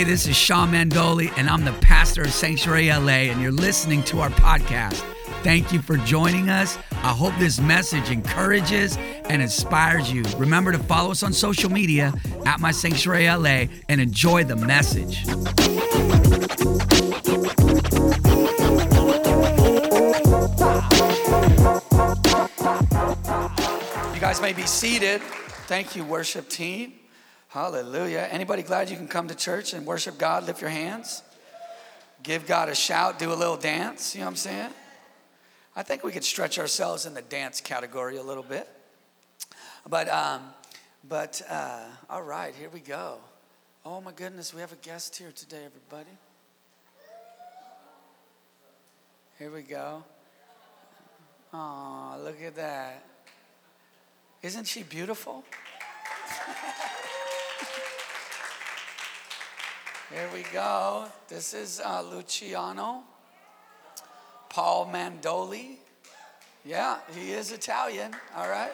Hey, this is Sean Mandoli, and I'm the pastor of Sanctuary LA, and you're listening to our podcast. Thank you for joining us. I hope this message encourages and inspires you. Remember to follow us on social media at My Sanctuary LA and enjoy the message. You guys may be seated. Thank you, worship team. Hallelujah. Anybody glad you can come to church and worship God? Lift your hands. Give God a shout, do a little dance. You know what I'm saying? I think we could stretch ourselves in the dance category a little bit. But, um, but uh, all right, here we go. Oh my goodness, we have a guest here today, everybody. Here we go. Oh, look at that. Isn't she beautiful? Here we go. This is uh, Luciano Paul Mandoli. Yeah, he is Italian, all right?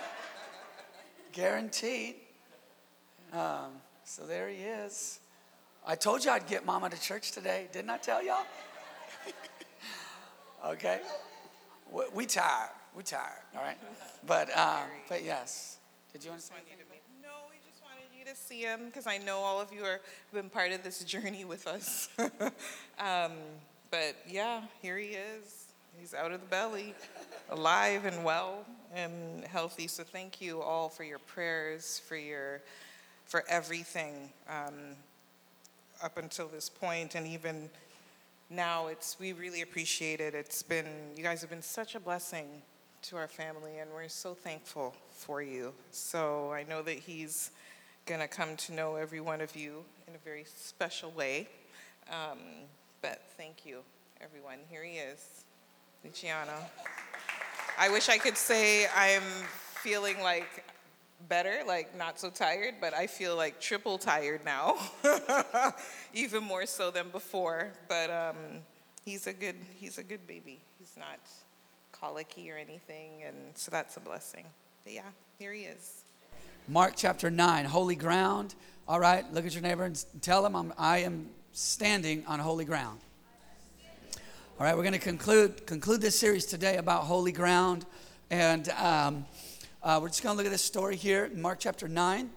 Guaranteed. Um, so there he is. I told you I'd get mama to church today. Didn't I tell y'all? okay. We, we tired. We tired, all right? But, um, but yes. Did you want to see him because I know all of you are been part of this journey with us. um, but yeah, here he is. He's out of the belly, alive and well and healthy. So thank you all for your prayers, for your, for everything um, up until this point, and even now. It's we really appreciate it. It's been you guys have been such a blessing to our family, and we're so thankful for you. So I know that he's going to come to know every one of you in a very special way. Um, but thank you, everyone. Here he is, Luciano. I wish I could say I'm feeling like better, like not so tired, but I feel like triple tired now, even more so than before. But um, he's a good he's a good baby. He's not colicky or anything, and so that's a blessing. But yeah, here he is. Mark chapter 9, holy ground. All right, look at your neighbor and tell them I'm, I am standing on holy ground. All right, we're going to conclude, conclude this series today about holy ground. And um, uh, we're just going to look at this story here in Mark chapter 9.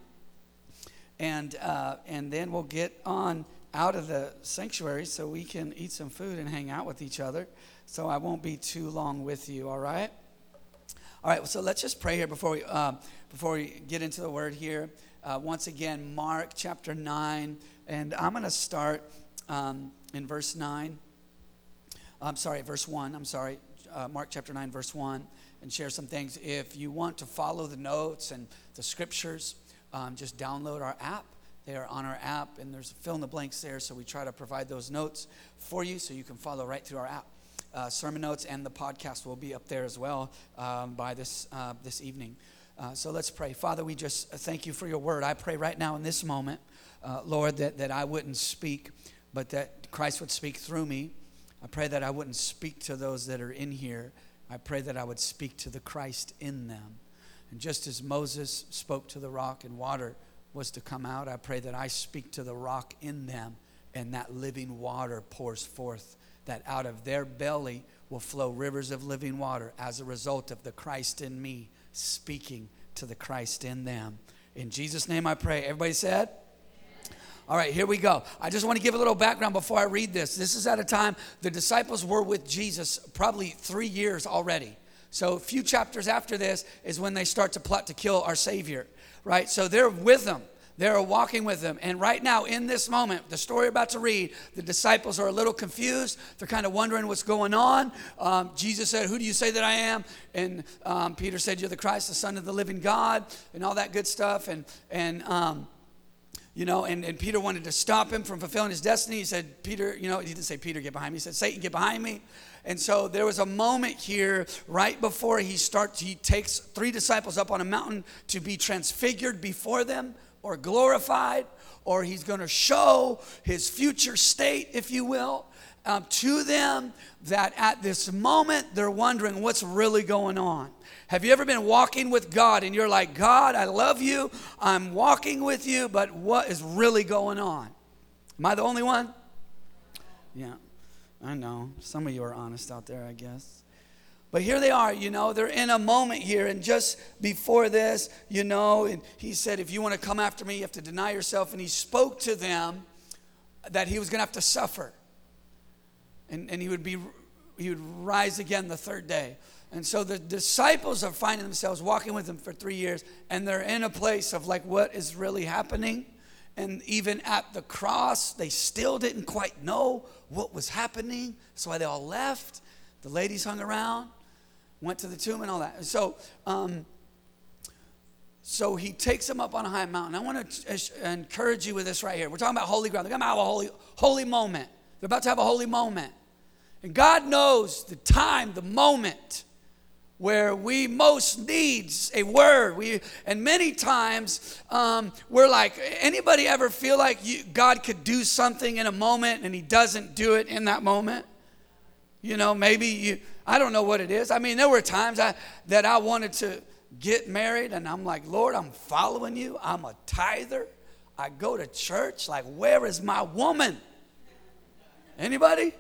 And, uh, and then we'll get on out of the sanctuary so we can eat some food and hang out with each other. So I won't be too long with you, all right? All right, so let's just pray here before we. Uh, before we get into the word here, uh, once again, Mark chapter 9, and I'm going to start um, in verse 9. I'm sorry, verse 1. I'm sorry, uh, Mark chapter 9, verse 1, and share some things. If you want to follow the notes and the scriptures, um, just download our app. They are on our app, and there's fill in the blanks there, so we try to provide those notes for you so you can follow right through our app. Uh, sermon notes and the podcast will be up there as well um, by this, uh, this evening. Uh, so let's pray. Father, we just thank you for your word. I pray right now in this moment, uh, Lord, that, that I wouldn't speak, but that Christ would speak through me. I pray that I wouldn't speak to those that are in here. I pray that I would speak to the Christ in them. And just as Moses spoke to the rock and water was to come out, I pray that I speak to the rock in them and that living water pours forth, that out of their belly will flow rivers of living water as a result of the Christ in me speaking to the Christ in them. In Jesus' name I pray. Everybody said? All right, here we go. I just want to give a little background before I read this. This is at a time the disciples were with Jesus probably three years already. So, a few chapters after this is when they start to plot to kill our Savior, right? So, they're with them. They're walking with them. And right now, in this moment, the story about to read, the disciples are a little confused. They're kind of wondering what's going on. Um, Jesus said, Who do you say that I am? And um, Peter said, You're the Christ, the Son of the living God, and all that good stuff. And, and, um, you know, and, and Peter wanted to stop him from fulfilling his destiny. He said, Peter, you know, he didn't say, Peter, get behind me. He said, Satan, get behind me. And so there was a moment here right before he starts, he takes three disciples up on a mountain to be transfigured before them or glorified, or he's going to show his future state, if you will, um, to them that at this moment they're wondering what's really going on. Have you ever been walking with God and you're like, God, I love you, I'm walking with you, but what is really going on? Am I the only one? Yeah, I know. Some of you are honest out there, I guess. But here they are, you know, they're in a moment here. And just before this, you know, and he said, if you want to come after me, you have to deny yourself. And he spoke to them that he was going to have to suffer. And, and he would be he would rise again the third day. And so the disciples are finding themselves walking with him for three years, and they're in a place of like, what is really happening? And even at the cross, they still didn't quite know what was happening. That's why they all left. The ladies hung around, went to the tomb, and all that. So, um, so he takes them up on a high mountain. I want to encourage you with this right here. We're talking about holy ground. They're going to have a holy, holy moment. They're about to have a holy moment. And God knows the time, the moment where we most needs a word. We and many times um, we're like, anybody ever feel like you, God could do something in a moment and He doesn't do it in that moment? You know, maybe you. I don't know what it is. I mean, there were times I, that I wanted to get married, and I'm like, Lord, I'm following you. I'm a tither. I go to church. Like, where is my woman? Anybody?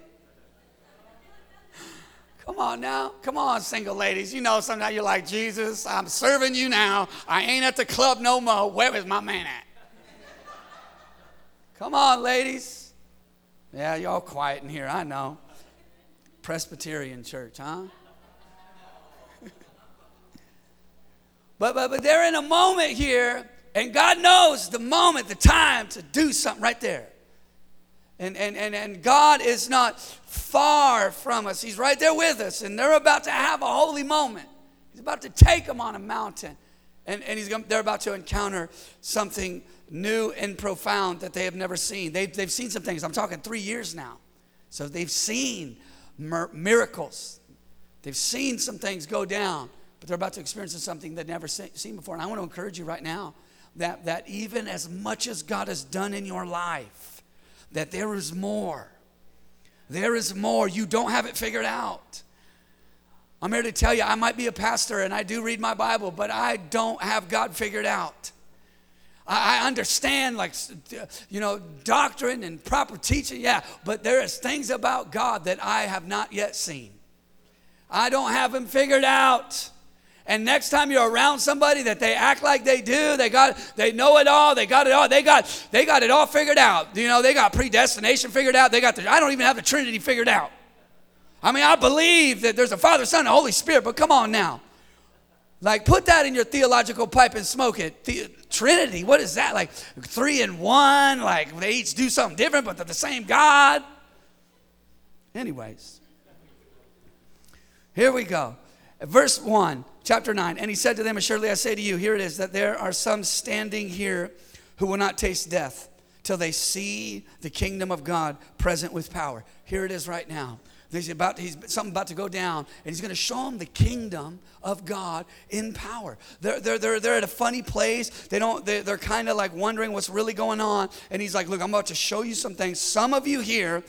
Come on now. Come on, single ladies. You know, sometimes you're like, Jesus, I'm serving you now. I ain't at the club no more. Where is my man at? Come on, ladies. Yeah, y'all quiet in here. I know. Presbyterian church, huh? but, but, but they're in a moment here, and God knows the moment, the time to do something right there. And, and, and, and God is not far from us. He's right there with us. And they're about to have a holy moment. He's about to take them on a mountain. And, and he's, they're about to encounter something new and profound that they have never seen. They've, they've seen some things. I'm talking three years now. So they've seen miracles. They've seen some things go down, but they're about to experience something they've never seen before. And I want to encourage you right now that, that even as much as God has done in your life, that there is more. There is more. You don't have it figured out. I'm here to tell you, I might be a pastor and I do read my Bible, but I don't have God figured out. I understand, like, you know, doctrine and proper teaching, yeah, but there is things about God that I have not yet seen. I don't have Him figured out. And next time you're around somebody that they act like they do, they got they know it all, they got it all, they got they got it all figured out. You know, they got predestination figured out. They got the I don't even have the Trinity figured out. I mean, I believe that there's a Father, Son, and Holy Spirit, but come on now. Like, put that in your theological pipe and smoke it. The, Trinity, what is that? Like three and one? Like they each do something different, but they're the same God? Anyways, here we go. Verse 1 chapter 9. And he said to them, Assuredly I say to you, here it is, that there are some standing here who will not taste death till they see the kingdom of God present with power. Here it is right now. He's about he's something about to go down, and he's going to show them the kingdom of God in power. They're, they're, they're, they're at a funny place. They don't, they're, they're kind of like wondering what's really going on. And he's like, Look, I'm about to show you some things. Some of you here,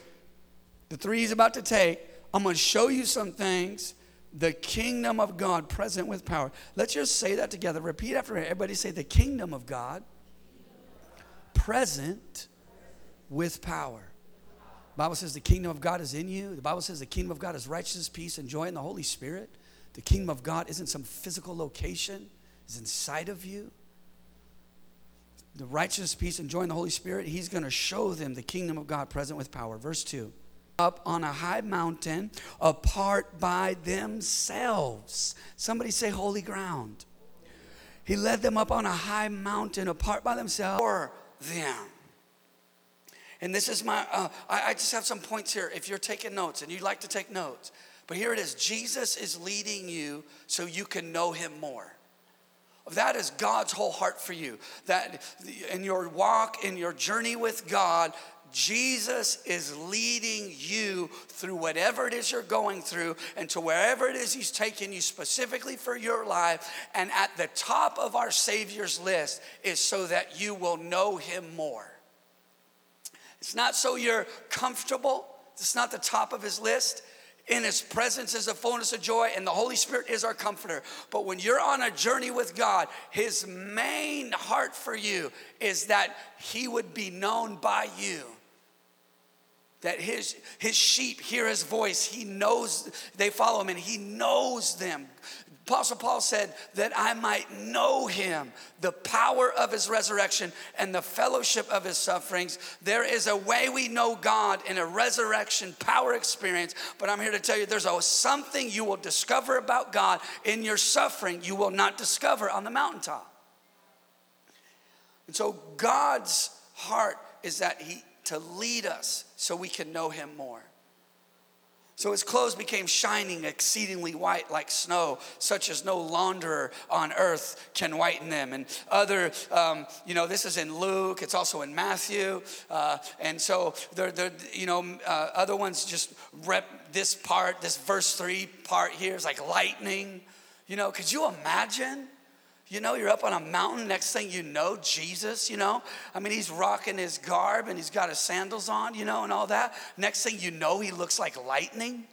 the three he's about to take, I'm going to show you some things the kingdom of God present with power. Let's just say that together. Repeat after. Everybody say the kingdom of God present with power. Bible says the kingdom of God is in you. The Bible says the kingdom of God is righteousness, peace, and joy in the Holy Spirit. The kingdom of God isn't some physical location, it's inside of you. The righteousness, peace, and joy in the Holy Spirit, He's going to show them the kingdom of God present with power. Verse 2 up on a high mountain apart by themselves. Somebody say holy ground. He led them up on a high mountain apart by themselves for them. And this is my, uh, I, I just have some points here if you're taking notes and you'd like to take notes. But here it is Jesus is leading you so you can know him more. That is God's whole heart for you. That in your walk, in your journey with God, Jesus is leading you through whatever it is you're going through and to wherever it is He's taking you specifically for your life. And at the top of our Savior's list is so that you will know Him more. It's not so you're comfortable, it's not the top of His list. In his presence is a fullness of joy, and the Holy Spirit is our comforter. But when you're on a journey with God, his main heart for you is that he would be known by you that his, his sheep hear his voice. He knows, they follow him, and he knows them. Apostle Paul said that I might know him, the power of his resurrection and the fellowship of his sufferings. There is a way we know God in a resurrection power experience, but I'm here to tell you there's a, something you will discover about God in your suffering you will not discover on the mountaintop. And so God's heart is that he to lead us so we can know him more. So his clothes became shining, exceedingly white like snow, such as no launderer on earth can whiten them. And other, um, you know, this is in Luke, it's also in Matthew. Uh, and so, they're, they're, you know, uh, other ones just rep this part, this verse three part here is like lightning. You know, could you imagine? You know, you're up on a mountain, next thing you know, Jesus, you know. I mean, he's rocking his garb and he's got his sandals on, you know, and all that. Next thing you know, he looks like lightning.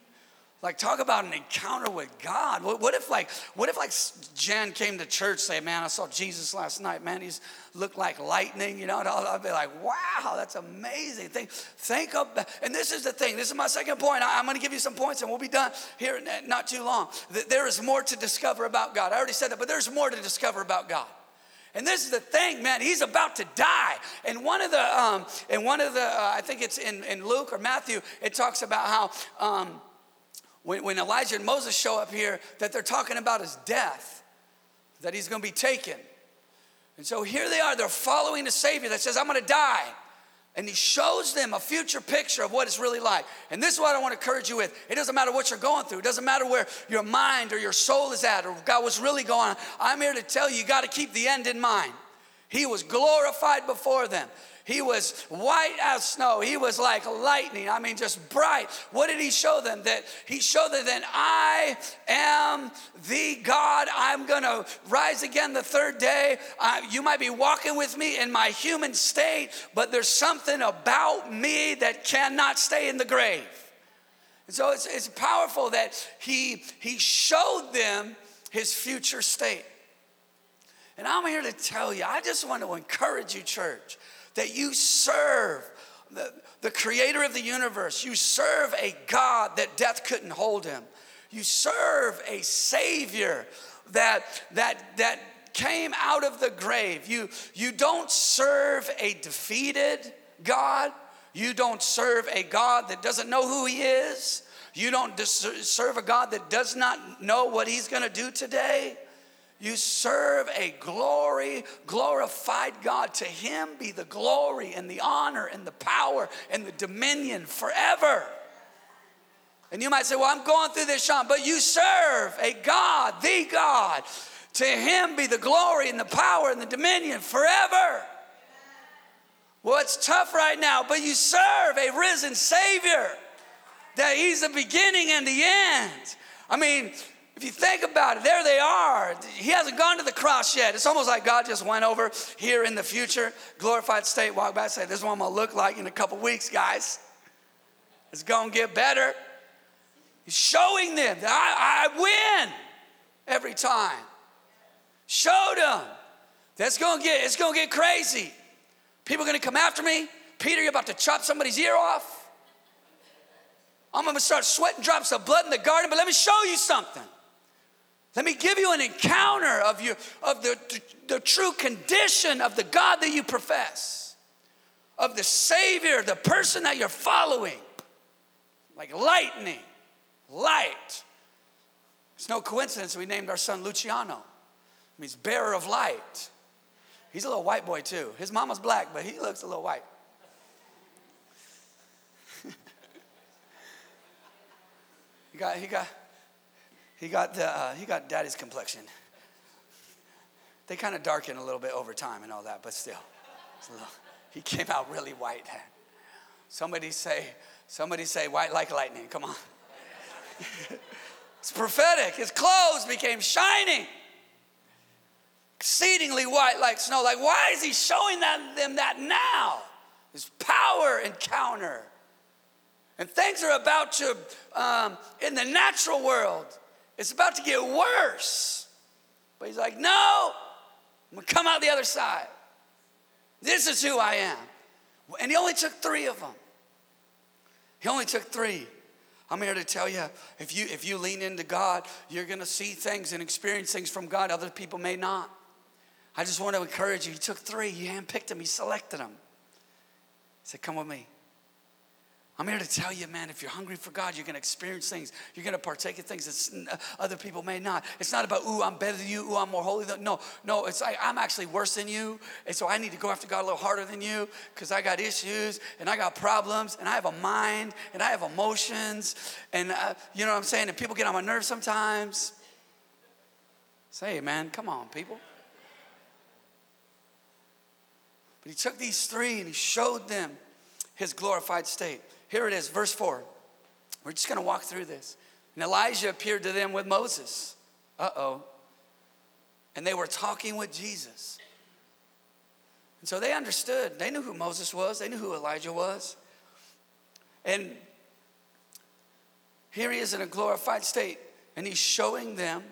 Like, talk about an encounter with God. What, what, if, like, what if, like, Jen came to church, say, "Man, I saw Jesus last night. Man, he's looked like lightning." You know, and I'll be like, "Wow, that's amazing." Think, think of, and this is the thing. This is my second point. I, am going to give you some points, and we'll be done here in not too long. There is more to discover about God. I already said that, but there's more to discover about God. And this is the thing, man. He's about to die. And one of the, um, and one of the, uh, I think it's in, in Luke or Matthew. It talks about how. Um, when, when Elijah and Moses show up here, that they're talking about his death, that he's gonna be taken. And so here they are, they're following the Savior that says, I'm gonna die. And he shows them a future picture of what it's really like. And this is what I want to encourage you with. It doesn't matter what you're going through, it doesn't matter where your mind or your soul is at or God, what's really going on. I'm here to tell you, you got to keep the end in mind. He was glorified before them. He was white as snow. He was like lightning. I mean, just bright. What did he show them? That he showed them that I am the God. I'm going to rise again the third day. Uh, you might be walking with me in my human state, but there's something about me that cannot stay in the grave. And so it's, it's powerful that he, he showed them his future state. And I'm here to tell you, I just want to encourage you, church that you serve the, the creator of the universe. You serve a God that death couldn't hold him. You serve a savior that, that, that came out of the grave. You, you don't serve a defeated God. You don't serve a God that doesn't know who he is. You don't serve a God that does not know what he's going to do today. You serve a glory, glorified God. To him be the glory and the honor and the power and the dominion forever. And you might say, Well, I'm going through this, Sean, but you serve a God, the God. To him be the glory and the power and the dominion forever. Well, it's tough right now, but you serve a risen Savior, that he's the beginning and the end. I mean, if you think about it, there they are. He hasn't gone to the cross yet. It's almost like God just went over here in the future, glorified state, walked by said, This is what I'm gonna look like in a couple weeks, guys. It's gonna get better. He's showing them that I, I win every time. Showed them. That's gonna get, it's gonna get crazy. People are gonna come after me. Peter, you're about to chop somebody's ear off. I'm gonna start sweating drops of blood in the garden, but let me show you something. Let me give you an encounter of, your, of the, the true condition of the God that you profess, of the Savior, the person that you're following. Like lightning, light. It's no coincidence we named our son Luciano. It means bearer of light. He's a little white boy too. His mama's black, but he looks a little white. he got, he got, he got, the, uh, he got daddy's complexion. They kind of darken a little bit over time and all that, but still, little, he came out really white. Somebody say, somebody say, white like lightning. Come on. it's prophetic. His clothes became shining, exceedingly white like snow. Like, why is he showing them that now? His power encounter. And things are about to, um, in the natural world, it's about to get worse. But he's like, no, I'm gonna come out the other side. This is who I am. And he only took three of them. He only took three. I'm here to tell you if you if you lean into God, you're going to see things and experience things from God other people may not. I just want to encourage you. He took three, he handpicked them, he selected them. He said, Come with me. I'm here to tell you, man, if you're hungry for God, you're going to experience things. You're going to partake of things that uh, other people may not. It's not about, ooh, I'm better than you, ooh, I'm more holy than No, no, it's like I'm actually worse than you. And so I need to go after God a little harder than you because I got issues and I got problems and I have a mind and I have emotions. And uh, you know what I'm saying? And people get on my nerves sometimes. Say, man, come on, people. But he took these three and he showed them his glorified state. Here it is, verse 4. We're just going to walk through this. And Elijah appeared to them with Moses. Uh oh. And they were talking with Jesus. And so they understood. They knew who Moses was, they knew who Elijah was. And here he is in a glorified state, and he's showing them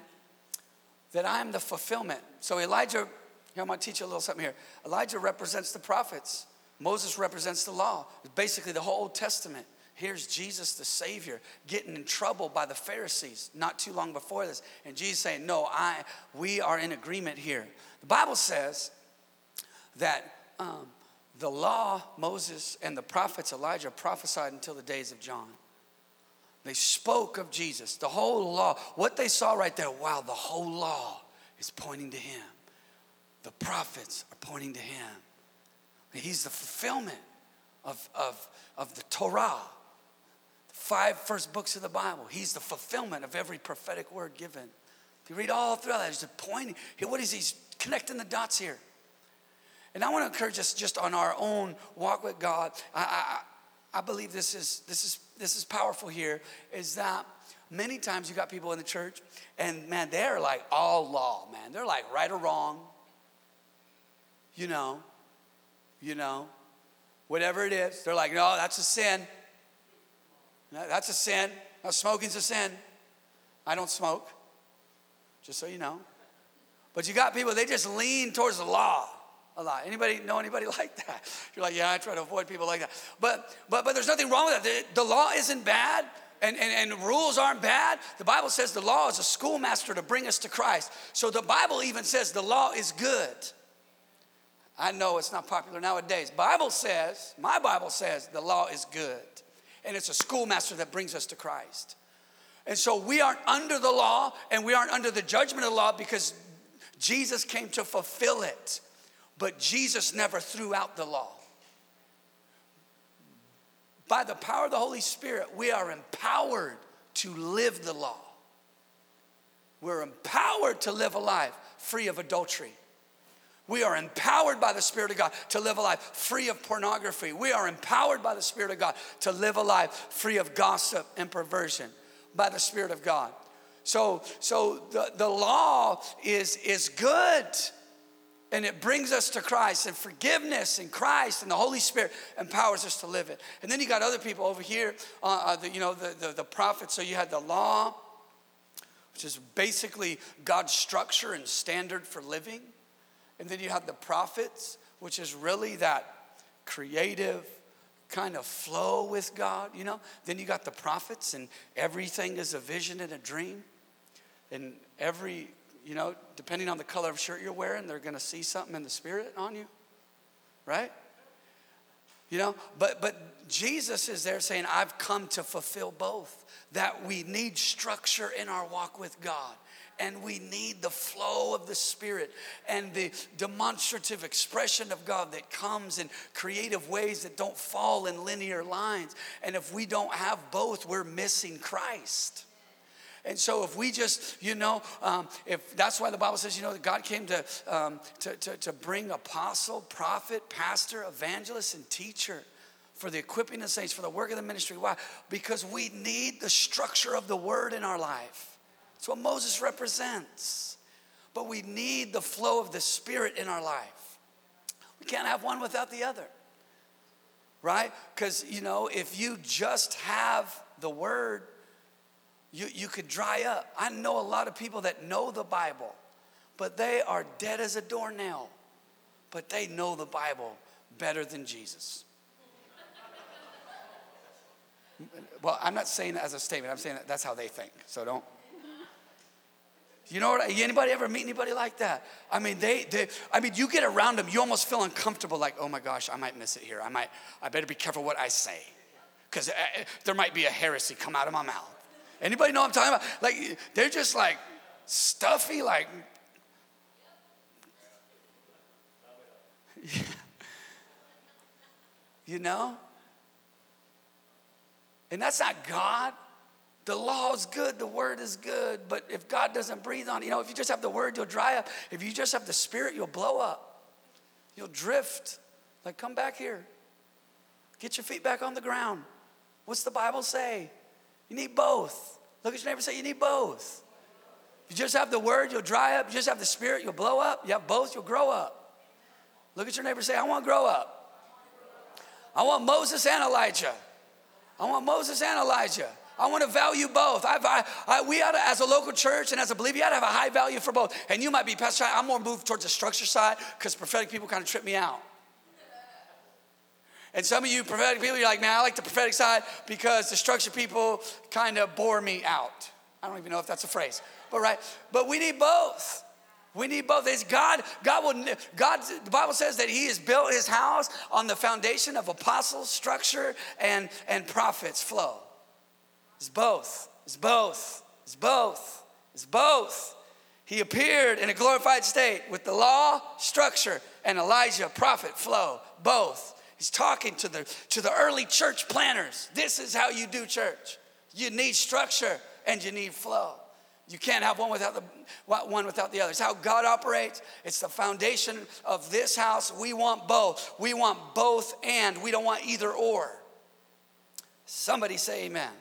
that I am the fulfillment. So Elijah, here I'm gonna teach you a little something here. Elijah represents the prophets. Moses represents the law, basically the whole Old Testament. Here's Jesus, the Savior, getting in trouble by the Pharisees not too long before this. And Jesus saying, No, I, we are in agreement here. The Bible says that um, the law, Moses, and the prophets, Elijah, prophesied until the days of John. They spoke of Jesus, the whole law. What they saw right there, wow, the whole law is pointing to him. The prophets are pointing to him. He's the fulfillment of, of, of the Torah, the five first books of the Bible. He's the fulfillment of every prophetic word given. If you read all through that, he's pointing. What is he? He's connecting the dots here. And I want to encourage us just on our own walk with God. I, I, I believe this is, this, is, this is powerful here, is that many times you got people in the church, and man, they're like all law, man. They're like right or wrong, you know, you know, whatever it is. They're like, no, that's a sin. That's a sin. No, smoking's a sin. I don't smoke, just so you know. But you got people, they just lean towards the law a lot. Anybody know anybody like that? You're like, yeah, I try to avoid people like that. But but but there's nothing wrong with that. The, the law isn't bad. And, and, and rules aren't bad. The Bible says the law is a schoolmaster to bring us to Christ. So the Bible even says the law is good. I know it's not popular nowadays. Bible says, my Bible says the law is good. And it's a schoolmaster that brings us to Christ. And so we aren't under the law and we aren't under the judgment of the law because Jesus came to fulfill it. But Jesus never threw out the law. By the power of the Holy Spirit, we are empowered to live the law. We're empowered to live a life free of adultery we are empowered by the Spirit of God to live a life free of pornography. We are empowered by the Spirit of God to live a life free of gossip and perversion by the Spirit of God. So, so the, the law is, is good and it brings us to Christ and forgiveness and Christ and the Holy Spirit empowers us to live it. And then you got other people over here, uh, uh, the, you know, the, the, the prophets. So you had the law, which is basically God's structure and standard for living. And then you have the prophets, which is really that creative kind of flow with God, you know. Then you got the prophets, and everything is a vision and a dream. And every, you know, depending on the color of shirt you're wearing, they're going to see something in the spirit on you, right? You know, but but Jesus is there saying, I've come to fulfill both. That we need structure in our walk with God and we need the flow of the Spirit and the demonstrative expression of God that comes in creative ways that don't fall in linear lines. And if we don't have both, we're missing Christ. And so, if we just, you know, um, if that's why the Bible says, you know, that God came to, um, to, to, to bring apostle, prophet, pastor, evangelist, and teacher for the equipping of saints, for the work of the ministry. Why? Because we need the structure of the word in our life. That's what Moses represents. But we need the flow of the Spirit in our life. We can't have one without the other, right? Because, you know, if you just have the Word, you, you could dry up. I know a lot of people that know the Bible, but they are dead as a doornail, but they know the Bible better than Jesus. Well, I'm not saying that as a statement. I'm saying that that's how they think. So don't. You know what? Anybody ever meet anybody like that? I mean, they, they, I mean, you get around them, you almost feel uncomfortable. Like, oh my gosh, I might miss it here. I might, I better be careful what I say, because uh, there might be a heresy come out of my mouth. Anybody know what I'm talking about? Like, they're just like stuffy, like. you know? And that's not God. The law is good, the word is good, but if God doesn't breathe on you know, if you just have the word, you'll dry up. If you just have the spirit, you'll blow up. You'll drift. Like, come back here. Get your feet back on the ground. What's the Bible say? You need both. Look at your neighbor say, You need both. If you just have the word, you'll dry up. You just have the spirit, you'll blow up. You have both, you'll grow up. Look at your neighbor say, I want to grow up. I want Moses and Elijah. I want Moses and Elijah. I want to value both. I, I, I, we ought to, as a local church and as a believer, you ought to have a high value for both. And you might be, Pastor, I'm more moved towards the structure side because prophetic people kind of trip me out. And some of you prophetic people, you're like, man, I like the prophetic side because the structure people kind of bore me out. I don't even know if that's a phrase, but right. But we need both. We need both. It's God, God will, God, the Bible says that He has built His house on the foundation of apostles, structure, and, and prophets flow. It's both. It's both. It's both. It's both. He appeared in a glorified state with the law, structure, and Elijah, prophet, flow. Both. He's talking to the, to the early church planners. This is how you do church. You need structure and you need flow. You can't have one without the one without the other. It's how God operates. It's the foundation of this house. We want both. We want both and we don't want either or. Somebody say amen.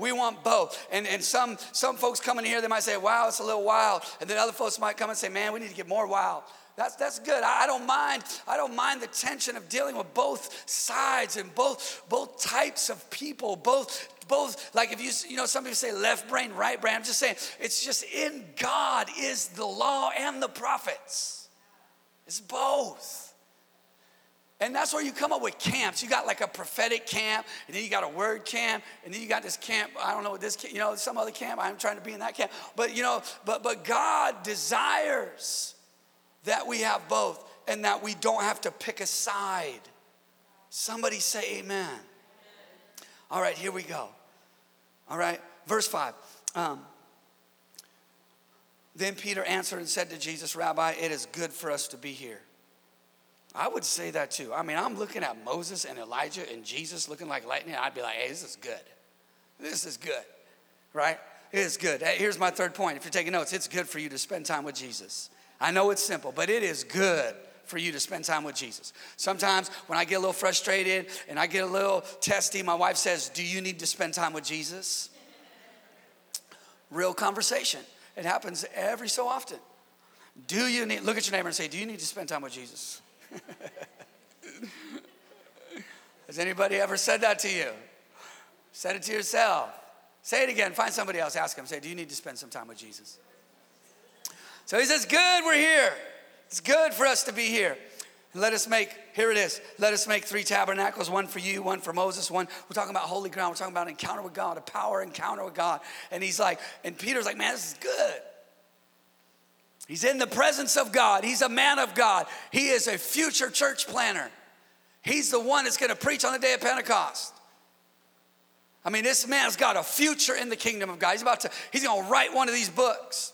We want both. And, and some, some folks coming here, they might say, wow, it's a little wild. And then other folks might come and say, man, we need to get more wild. That's, that's good. I, I don't mind. I don't mind the tension of dealing with both sides and both, both types of people, both both like if you you know some people say left brain right brain i'm just saying it's just in god is the law and the prophets it's both and that's where you come up with camps. You got like a prophetic camp, and then you got a word camp, and then you got this camp. I don't know what this, you know, some other camp. I'm trying to be in that camp. But you know, but but God desires that we have both, and that we don't have to pick a side. Somebody say Amen. All right, here we go. All right, verse five. Um, then Peter answered and said to Jesus, Rabbi, it is good for us to be here. I would say that too. I mean, I'm looking at Moses and Elijah and Jesus looking like lightning. I'd be like, hey, this is good. This is good, right? It is good. Hey, here's my third point. If you're taking notes, it's good for you to spend time with Jesus. I know it's simple, but it is good for you to spend time with Jesus. Sometimes when I get a little frustrated and I get a little testy, my wife says, Do you need to spend time with Jesus? Real conversation. It happens every so often. Do you need, look at your neighbor and say, Do you need to spend time with Jesus? Has anybody ever said that to you? Said it to yourself. Say it again. Find somebody else. Ask them. Say, Do you need to spend some time with Jesus? So he says, Good, we're here. It's good for us to be here. Let us make, here it is. Let us make three tabernacles one for you, one for Moses, one. We're talking about holy ground. We're talking about encounter with God, a power encounter with God. And he's like, and Peter's like, Man, this is good. He's in the presence of God. He's a man of God. He is a future church planner. He's the one that's going to preach on the day of Pentecost. I mean, this man's got a future in the kingdom of God. He's about to, he's going to write one of these books.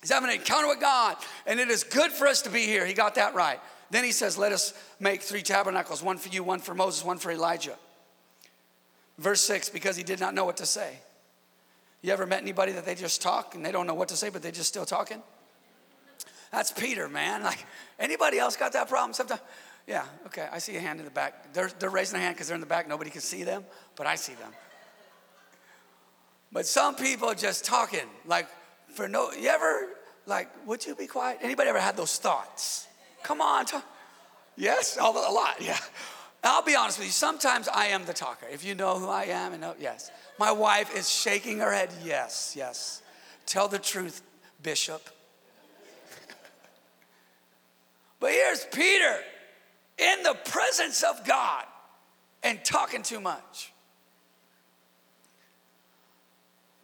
He's having an encounter with God, and it is good for us to be here. He got that right. Then he says, Let us make three tabernacles one for you, one for Moses, one for Elijah. Verse 6 because he did not know what to say. You ever met anybody that they just talk and they don't know what to say, but they're just still talking? That's Peter, man. Like, anybody else got that problem? Sometimes, yeah, okay, I see a hand in the back. They're, they're raising their hand because they're in the back. Nobody can see them, but I see them. But some people just talking, like, for no, you ever, like, would you be quiet? Anybody ever had those thoughts? Come on, talk. Yes, a lot, yeah. I'll be honest with you, sometimes I am the talker. If you know who I am, and know, yes. My wife is shaking her head, yes, yes. Tell the truth, Bishop. But here's Peter in the presence of God and talking too much.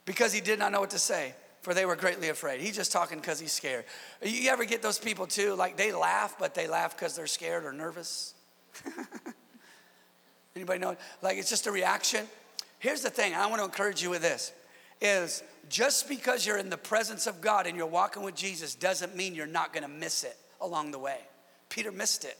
because he did not know what to say, for they were greatly afraid. He's just talking because he's scared. You ever get those people too? Like they laugh, but they laugh because they're scared or nervous. Anybody know? Like it's just a reaction. Here's the thing, I want to encourage you with this is just because you're in the presence of God and you're walking with Jesus doesn't mean you're not going to miss it along the way. Peter missed it.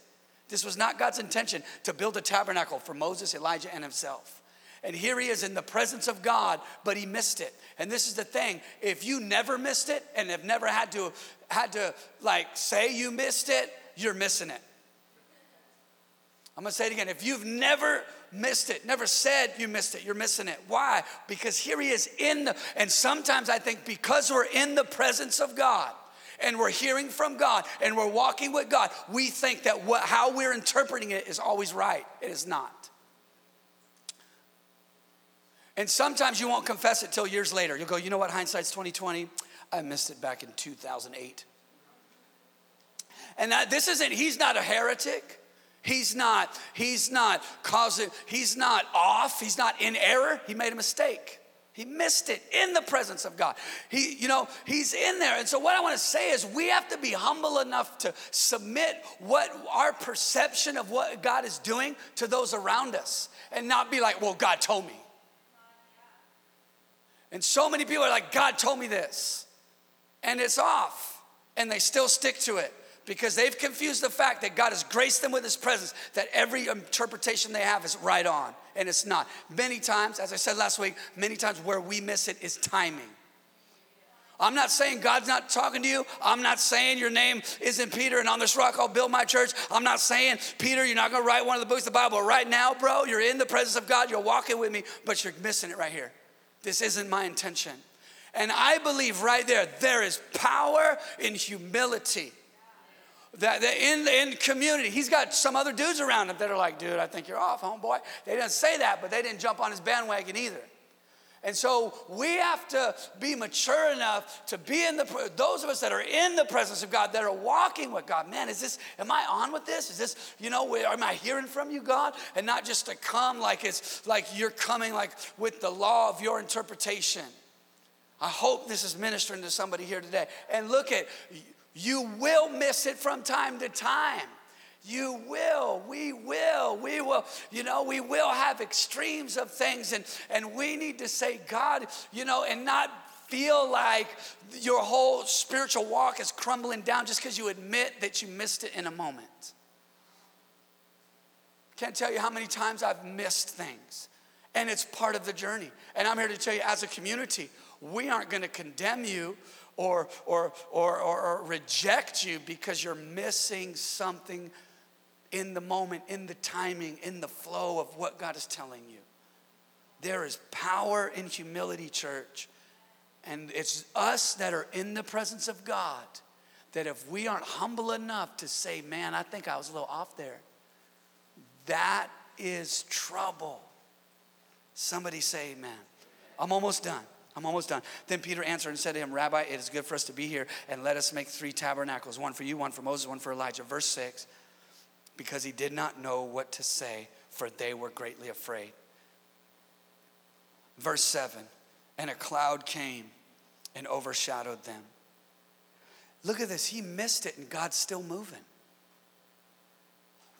This was not God's intention to build a tabernacle for Moses, Elijah, and himself. And here he is in the presence of God, but he missed it. And this is the thing, if you never missed it and have never had to had to like say you missed it, you're missing it. I'm gonna say it again. If you've never missed it, never said you missed it, you're missing it. Why? Because here he is in the, and sometimes I think because we're in the presence of God, and we're hearing from God and we're walking with God, we think that what, how we're interpreting it is always right. It is not. And sometimes you won't confess it till years later. You'll go, you know what, hindsight's 2020. I missed it back in 2008. And that, this isn't, he's not a heretic. He's not, he's not causing, he's not off, he's not in error. He made a mistake. He missed it in the presence of God. He, you know, he's in there. And so what I want to say is we have to be humble enough to submit what our perception of what God is doing to those around us and not be like, well, God told me. And so many people are like, God told me this. And it's off. And they still stick to it because they've confused the fact that God has graced them with His presence, that every interpretation they have is right on, and it's not. Many times, as I said last week, many times where we miss it is timing. I'm not saying God's not talking to you. I'm not saying your name isn't Peter and on this rock I'll build my church. I'm not saying, Peter, you're not gonna write one of the books of the Bible. Right now, bro, you're in the presence of God, you're walking with me, but you're missing it right here. This isn't my intention. And I believe right there, there is power in humility that, in, in community, he's got some other dudes around him that are like, dude, I think you're off, homeboy. They didn't say that, but they didn't jump on his bandwagon either. And so we have to be mature enough to be in the, those of us that are in the presence of God, that are walking with God. Man, is this, am I on with this? Is this, you know, am I hearing from you, God? And not just to come like it's like you're coming like with the law of your interpretation. I hope this is ministering to somebody here today. And look at, you will miss it from time to time. You will, we will, we will, you know, we will have extremes of things, and, and we need to say, God, you know, and not feel like your whole spiritual walk is crumbling down just because you admit that you missed it in a moment. Can't tell you how many times I've missed things, and it's part of the journey. And I'm here to tell you, as a community, we aren't going to condemn you or, or, or, or, reject you because you're missing something in the moment, in the timing, in the flow of what God is telling you. There is power in humility, church. And it's us that are in the presence of God that if we aren't humble enough to say, man, I think I was a little off there, that is trouble. Somebody say amen. I'm almost done. I'm almost done. Then Peter answered and said to him, Rabbi, it is good for us to be here, and let us make three tabernacles one for you, one for Moses, one for Elijah. Verse 6 because he did not know what to say, for they were greatly afraid. Verse 7 and a cloud came and overshadowed them. Look at this. He missed it, and God's still moving.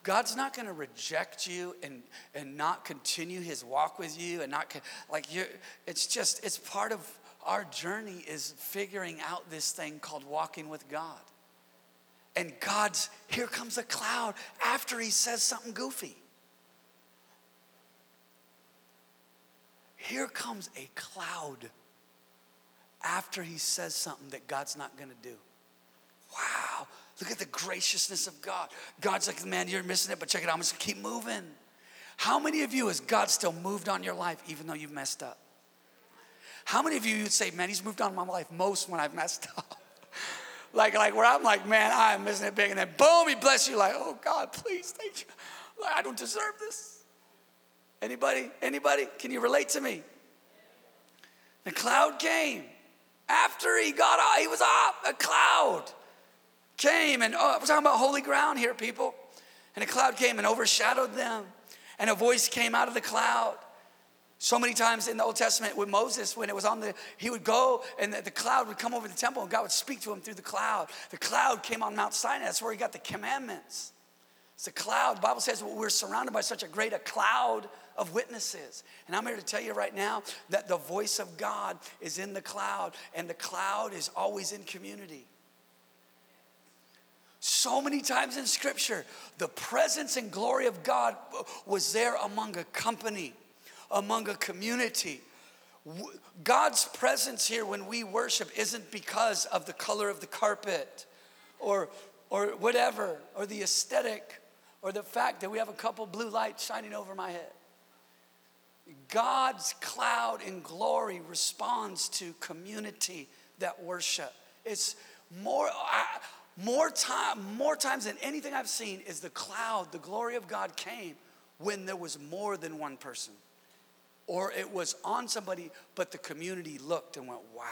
God's not going to reject you and, and not continue his walk with you and not like you it's just it's part of our journey is figuring out this thing called walking with God. And God's here comes a cloud after he says something goofy. Here comes a cloud after he says something that God's not going to do. Wow. Look at the graciousness of God. God's like, man, you're missing it, but check it out. I'm just gonna keep moving. How many of you has God still moved on your life even though you've messed up? How many of you would say, man, he's moved on my life most when I've messed up? like, like where I'm like, man, I am missing it big. And then boom, he bless you like, oh God, please, thank you. Like, I don't deserve this. Anybody? Anybody? Can you relate to me? The cloud came. After he got out, he was up, a cloud came and oh, we're talking about holy ground here, people. And a cloud came and overshadowed them. And a voice came out of the cloud So many times in the Old Testament with Moses, when it was on the, he would go and the, the, cloud would come over the temple and God would speak to him through the cloud. The cloud came on Mount Sinai. That's where he got the commandments. It's a cloud. The Bible says we're surrounded by such a great a cloud of witnesses. And I'm here to tell you right now that the voice of God is in the cloud, and the cloud is always in community. So many times in Scripture, the presence and glory of God was there among a company, among a community. God's presence here when we worship isn't because of the color of the carpet or, or whatever, or the aesthetic, or the fact that we have a couple blue lights shining over my head. God's cloud and glory responds to community that worship. It's more, I, more time, more times than anything I've seen is the cloud, the glory of God came when there was more than one person. Or it was on somebody, but the community looked and went, wow.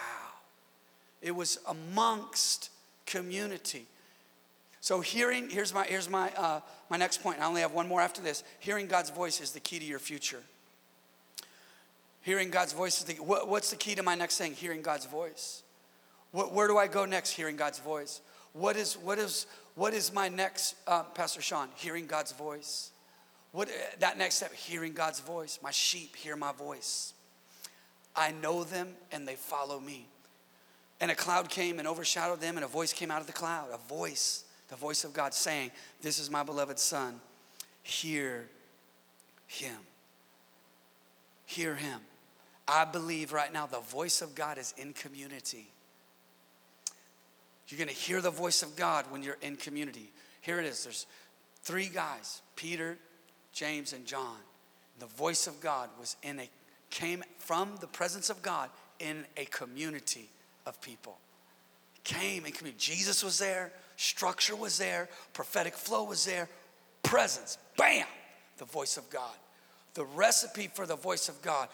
It was amongst community. So hearing, here's my, here's my, uh, my next point. I only have one more after this. Hearing God's voice is the key to your future. Hearing God's voice is the, what, what's the key to my next thing? Hearing God's voice. What, where do I go next? Hearing God's voice. What is, what is, what is my next, uh, Pastor Sean? Hearing God's voice. What, that next step, hearing God's voice. My sheep hear my voice. I know them and they follow me. And a cloud came and overshadowed them, and a voice came out of the cloud. A voice, the voice of God saying, This is my beloved Son. Hear him. Hear him. I believe right now the voice of God is in community. You're going to hear the voice of God when you're in community. Here it is. There's three guys, Peter, James, and John. The voice of God was in a came from the presence of God in a community of people. Came in community. Jesus was there, structure was there, prophetic flow was there, presence. Bam! The voice of God. The recipe for the voice of God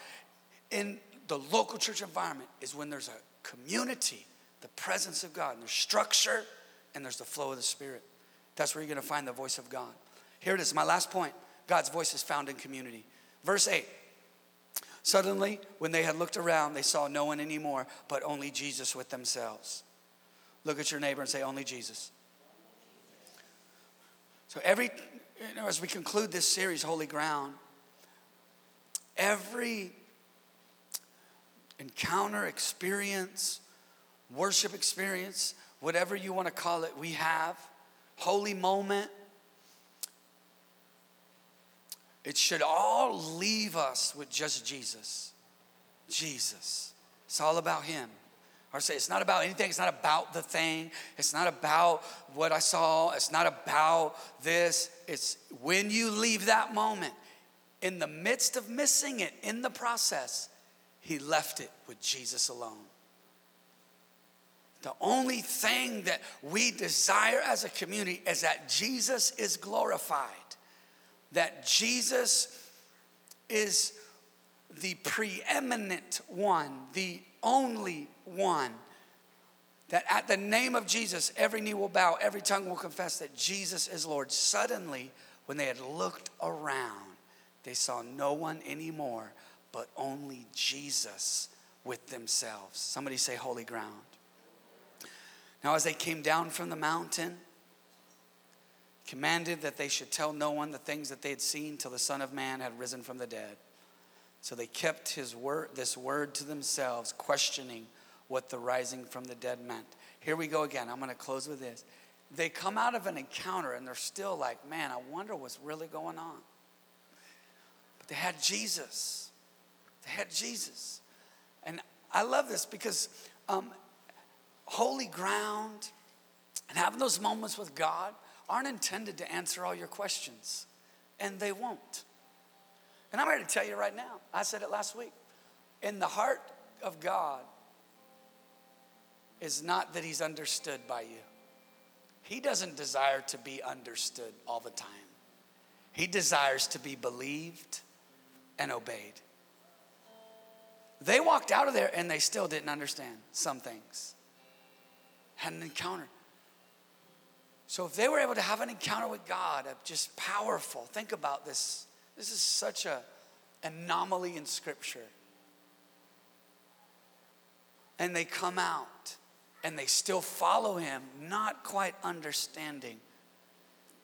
in the local church environment is when there's a community the presence of God. And there's structure and there's the flow of the Spirit. That's where you're going to find the voice of God. Here it is, my last point God's voice is found in community. Verse 8 Suddenly, when they had looked around, they saw no one anymore, but only Jesus with themselves. Look at your neighbor and say, Only Jesus. So, every, you know, as we conclude this series, Holy Ground, every encounter, experience, worship experience, whatever you want to call it, we have. Holy moment. It should all leave us with just Jesus. Jesus. It's all about Him. Or say, it's not about anything. It's not about the thing. It's not about what I saw. It's not about this. It's when you leave that moment, in the midst of missing it, in the process, He left it with Jesus alone. The only thing that we desire as a community is that Jesus is glorified, that Jesus is the preeminent one, the only one. That at the name of Jesus, every knee will bow, every tongue will confess that Jesus is Lord. Suddenly, when they had looked around, they saw no one anymore, but only Jesus with themselves. Somebody say, Holy ground. Now, as they came down from the mountain, commanded that they should tell no one the things that they had seen till the Son of Man had risen from the dead. So they kept his word, this word to themselves, questioning what the rising from the dead meant. Here we go again. I'm going to close with this. They come out of an encounter and they're still like, man, I wonder what's really going on. But they had Jesus. They had Jesus. And I love this because um, holy ground and having those moments with God aren't intended to answer all your questions, and they won't. And I'm here to tell you right now, I said it last week. In the heart of God is not that He's understood by you, He doesn't desire to be understood all the time. He desires to be believed and obeyed. They walked out of there and they still didn't understand some things had an encounter. So if they were able to have an encounter with God, just powerful, think about this. This is such a anomaly in Scripture. And they come out and they still follow him, not quite understanding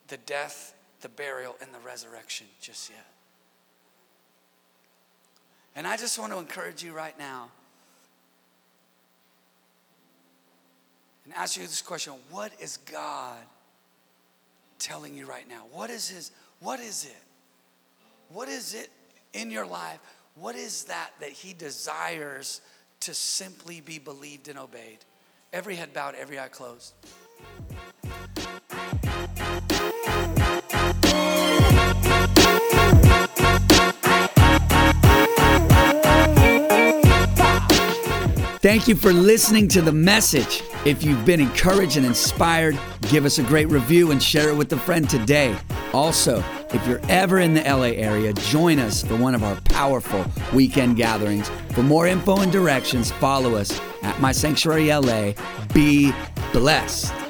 the death, the burial, and the resurrection just yet. And I just want to encourage you right now and ask you this question What is God telling you right now? What is His, what is it? What is it in your life? What is that that He desires to simply be believed and obeyed? Every head bowed, every eye closed. Thank you for listening to the message. If you've been encouraged and inspired, give us a great review and share it with a friend today. Also, if you're ever in the LA area, join us for one of our powerful weekend gatherings. For more info and directions, follow us at My Sanctuary LA. Be blessed.